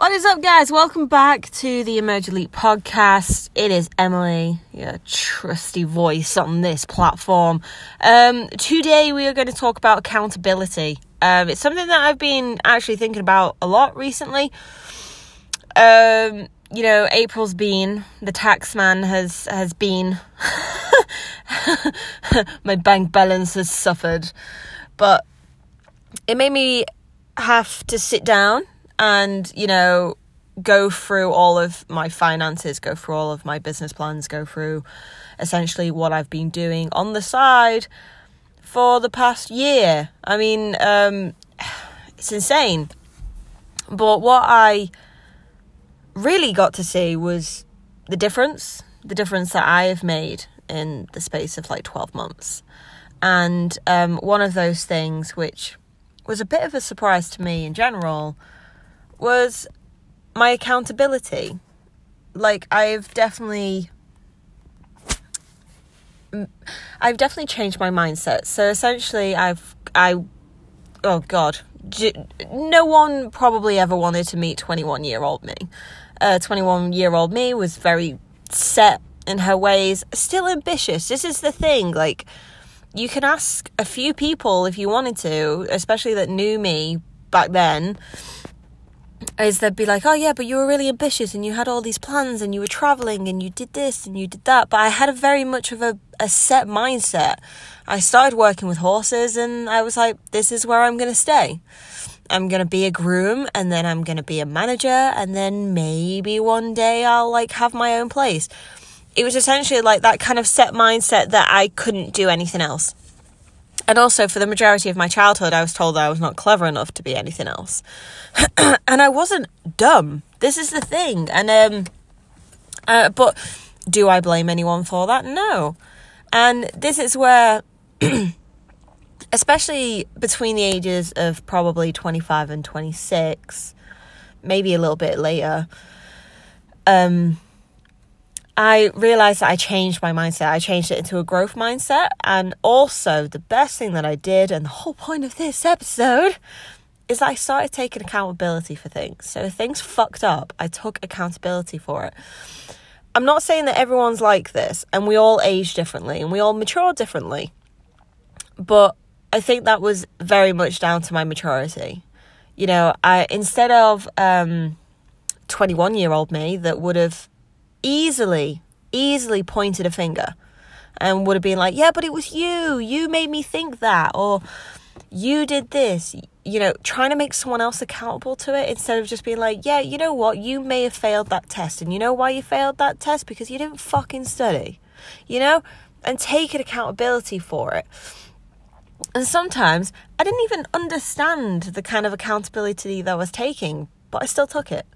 What is up, guys? Welcome back to the Emerge Elite podcast. It is Emily, your trusty voice on this platform. Um, today, we are going to talk about accountability. Um, it's something that I've been actually thinking about a lot recently. Um, you know, April's been the tax man has has been. My bank balance has suffered, but it made me have to sit down and, you know, go through all of my finances, go through all of my business plans, go through essentially what I've been doing on the side for the past year. I mean, um, it's insane. But what I really got to see was the difference, the difference that I have made in the space of like 12 months. And um, one of those things which was a bit of a surprise to me in general was my accountability. Like I've definitely I've definitely changed my mindset. So essentially I've I oh god, no one probably ever wanted to meet 21 year old me. Uh 21 year old me was very set in her ways, still ambitious. This is the thing, like you can ask a few people if you wanted to, especially that knew me back then is they'd be like, oh yeah, but you were really ambitious and you had all these plans and you were traveling and you did this and you did that. But I had a very much of a, a set mindset. I started working with horses and I was like, this is where I'm going to stay. I'm going to be a groom and then I'm going to be a manager and then maybe one day I'll like have my own place. It was essentially like that kind of set mindset that I couldn't do anything else. And also, for the majority of my childhood, I was told that I was not clever enough to be anything else. and I wasn't dumb. This is the thing. And, um, uh, but do I blame anyone for that? No. And this is where, especially between the ages of probably 25 and 26, maybe a little bit later, um, I realized that I changed my mindset. I changed it into a growth mindset. And also, the best thing that I did, and the whole point of this episode, is I started taking accountability for things. So if things fucked up, I took accountability for it. I'm not saying that everyone's like this, and we all age differently and we all mature differently. But I think that was very much down to my maturity. You know, I instead of um 21 year old me that would have easily, easily pointed a finger and would have been like, yeah, but it was you. You made me think that. Or you did this. You know, trying to make someone else accountable to it instead of just being like, yeah, you know what? You may have failed that test. And you know why you failed that test? Because you didn't fucking study. You know? And taking accountability for it. And sometimes I didn't even understand the kind of accountability that I was taking, but I still took it.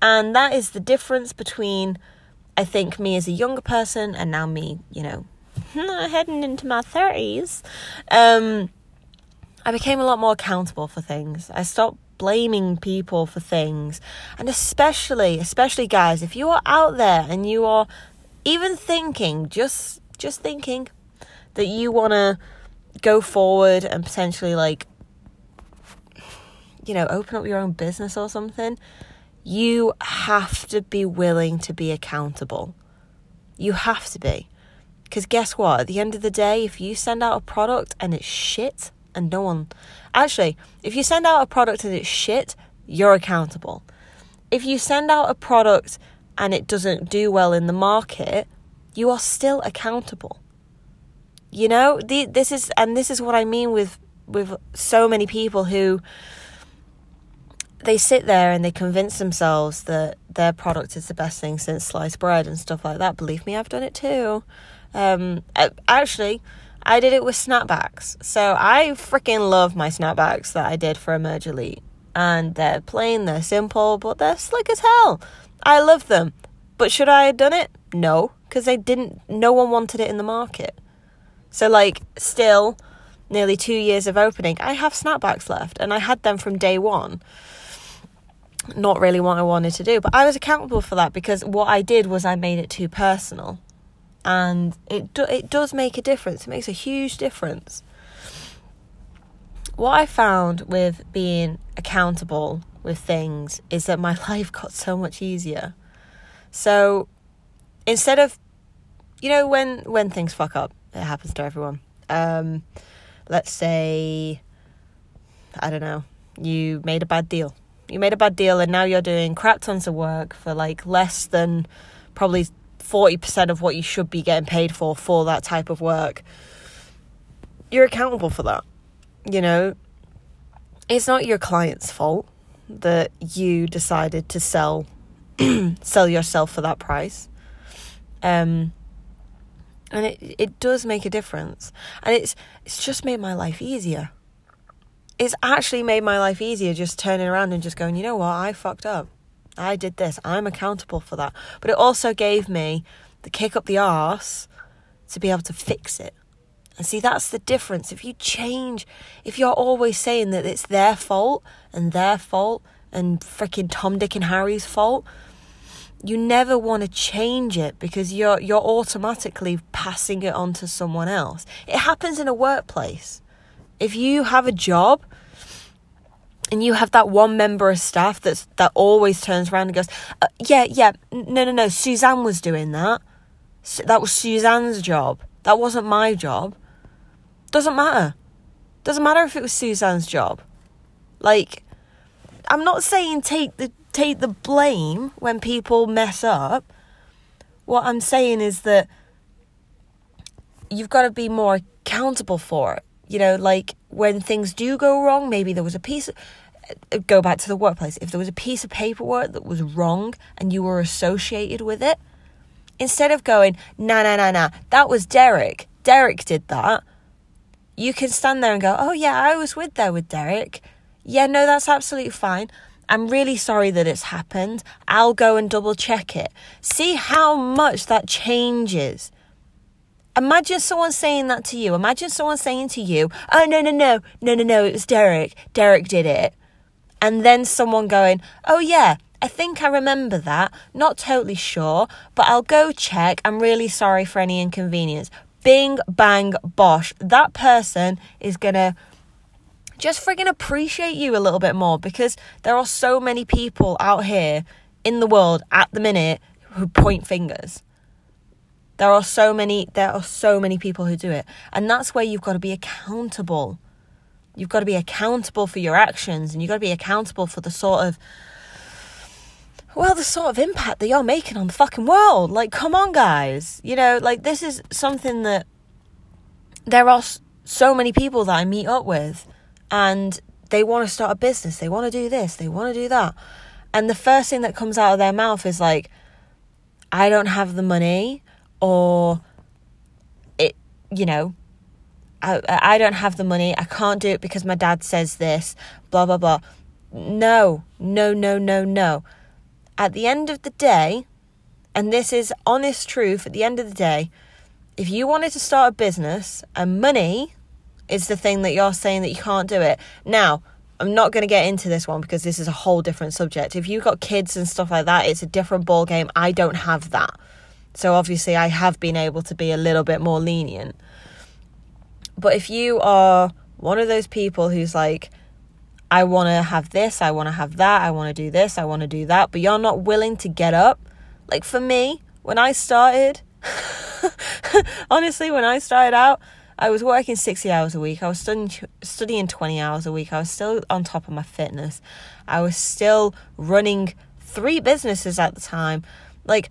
And that is the difference between, I think, me as a younger person and now me, you know, heading into my 30s. Um, I became a lot more accountable for things. I stopped blaming people for things. And especially, especially guys, if you are out there and you are even thinking, just just thinking that you want to go forward and potentially like you know, open up your own business or something, you have to be willing to be accountable. You have to be. Because guess what? At the end of the day, if you send out a product and it's shit, and no one. Actually, if you send out a product and it's shit, you're accountable. If you send out a product and it doesn't do well in the market, you are still accountable. You know, the, this is, and this is what I mean with with so many people who they sit there and they convince themselves that their product is the best thing since sliced bread and stuff like that. Believe me, I've done it too. Um, actually, I did it with snapbacks. So I freaking love my snapbacks that I did for Emerge Elite. And they're plain, they're simple, but they're slick as hell. I love them. But should I have done it? No, because they didn't, no one wanted it in the market. So, like, still, nearly two years of opening, I have snapbacks left, and I had them from day one not really what I wanted to do. But I was accountable for that because what I did was I made it too personal. And it do, it does make a difference. It makes a huge difference. What I found with being accountable with things is that my life got so much easier. So instead of you know when when things fuck up, it happens to everyone. Um let's say I don't know, you made a bad deal. You made a bad deal and now you're doing crap tons of work for like less than probably 40% of what you should be getting paid for for that type of work. You're accountable for that. You know, it's not your client's fault that you decided to sell sell yourself for that price. Um and it it does make a difference. And it's it's just made my life easier. It's actually made my life easier just turning around and just going, you know what, I fucked up. I did this. I'm accountable for that. But it also gave me the kick up the arse to be able to fix it. And see, that's the difference. If you change, if you're always saying that it's their fault and their fault and freaking Tom, Dick, and Harry's fault, you never want to change it because you're you're automatically passing it on to someone else. It happens in a workplace. If you have a job and you have that one member of staff that's that always turns around and goes, uh, "Yeah, yeah, no, no, no, Suzanne was doing that. That was Suzanne's job. That wasn't my job." Doesn't matter. Doesn't matter if it was Suzanne's job. Like, I'm not saying take the take the blame when people mess up. What I'm saying is that you've got to be more accountable for it. You know, like when things do go wrong, maybe there was a piece uh, go back to the workplace. If there was a piece of paperwork that was wrong and you were associated with it, instead of going, nah, nah, nah, nah, that was Derek. Derek did that you can stand there and go, oh, yeah, I was with there with Derek. Yeah, no, that's absolutely fine. I'm really sorry that it's happened. I'll go and double check it. See how much that changes. Imagine someone saying that to you. Imagine someone saying to you, oh, no, no, no, no, no, no, it was Derek. Derek did it. And then someone going, oh, yeah, I think I remember that. Not totally sure, but I'll go check. I'm really sorry for any inconvenience bing, bang, bosh. That person is going to just frigging appreciate you a little bit more because there are so many people out here in the world at the minute who point fingers. There are so many there are so many people who do it. And that's where you've got to be accountable. You've got to be accountable for your actions and you've got to be accountable for the sort of well, the sort of impact that you're making on the fucking world. Like, come on, guys. You know, like, this is something that there are so many people that I meet up with, and they want to start a business. They want to do this, they want to do that. And the first thing that comes out of their mouth is like, I don't have the money, or it, you know, I, I don't have the money. I can't do it because my dad says this, blah, blah, blah. No, no, no, no, no at the end of the day, and this is honest truth, at the end of the day, if you wanted to start a business and money is the thing that you're saying that you can't do it. Now, I'm not going to get into this one because this is a whole different subject. If you've got kids and stuff like that, it's a different ball game. I don't have that. So obviously I have been able to be a little bit more lenient. But if you are one of those people who's like I want to have this, I want to have that, I want to do this, I want to do that, but you're not willing to get up. Like for me, when I started, honestly, when I started out, I was working 60 hours a week. I was studying, studying 20 hours a week. I was still on top of my fitness. I was still running three businesses at the time. Like,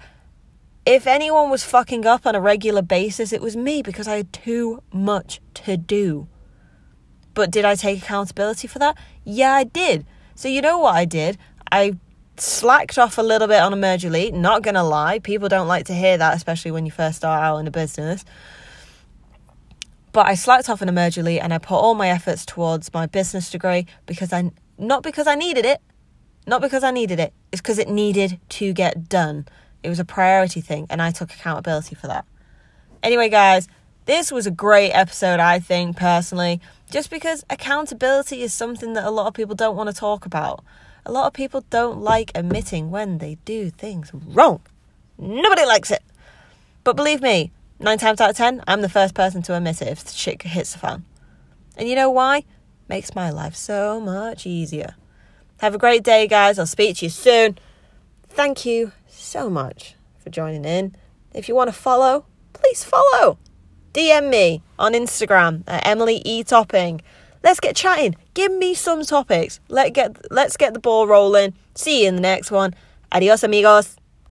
if anyone was fucking up on a regular basis, it was me because I had too much to do. But did I take accountability for that? Yeah, I did. So you know what I did? I slacked off a little bit on Emerge Elite, not gonna lie. People don't like to hear that, especially when you first start out in a business. But I slacked off in Emerge Elite and I put all my efforts towards my business degree because I not because I needed it, not because I needed it, it's because it needed to get done. It was a priority thing and I took accountability for that. Anyway, guys, this was a great episode, I think, personally, just because accountability is something that a lot of people don't want to talk about. A lot of people don't like admitting when they do things wrong. Nobody likes it. But believe me, nine times out of ten, I'm the first person to admit it if the shit hits the fan. And you know why? Makes my life so much easier. Have a great day, guys. I'll speak to you soon. Thank you so much for joining in. If you want to follow, please follow. DM me on Instagram at Emily E Topping. Let's get chatting. Give me some topics. Let get let's get the ball rolling. See you in the next one. Adios amigos.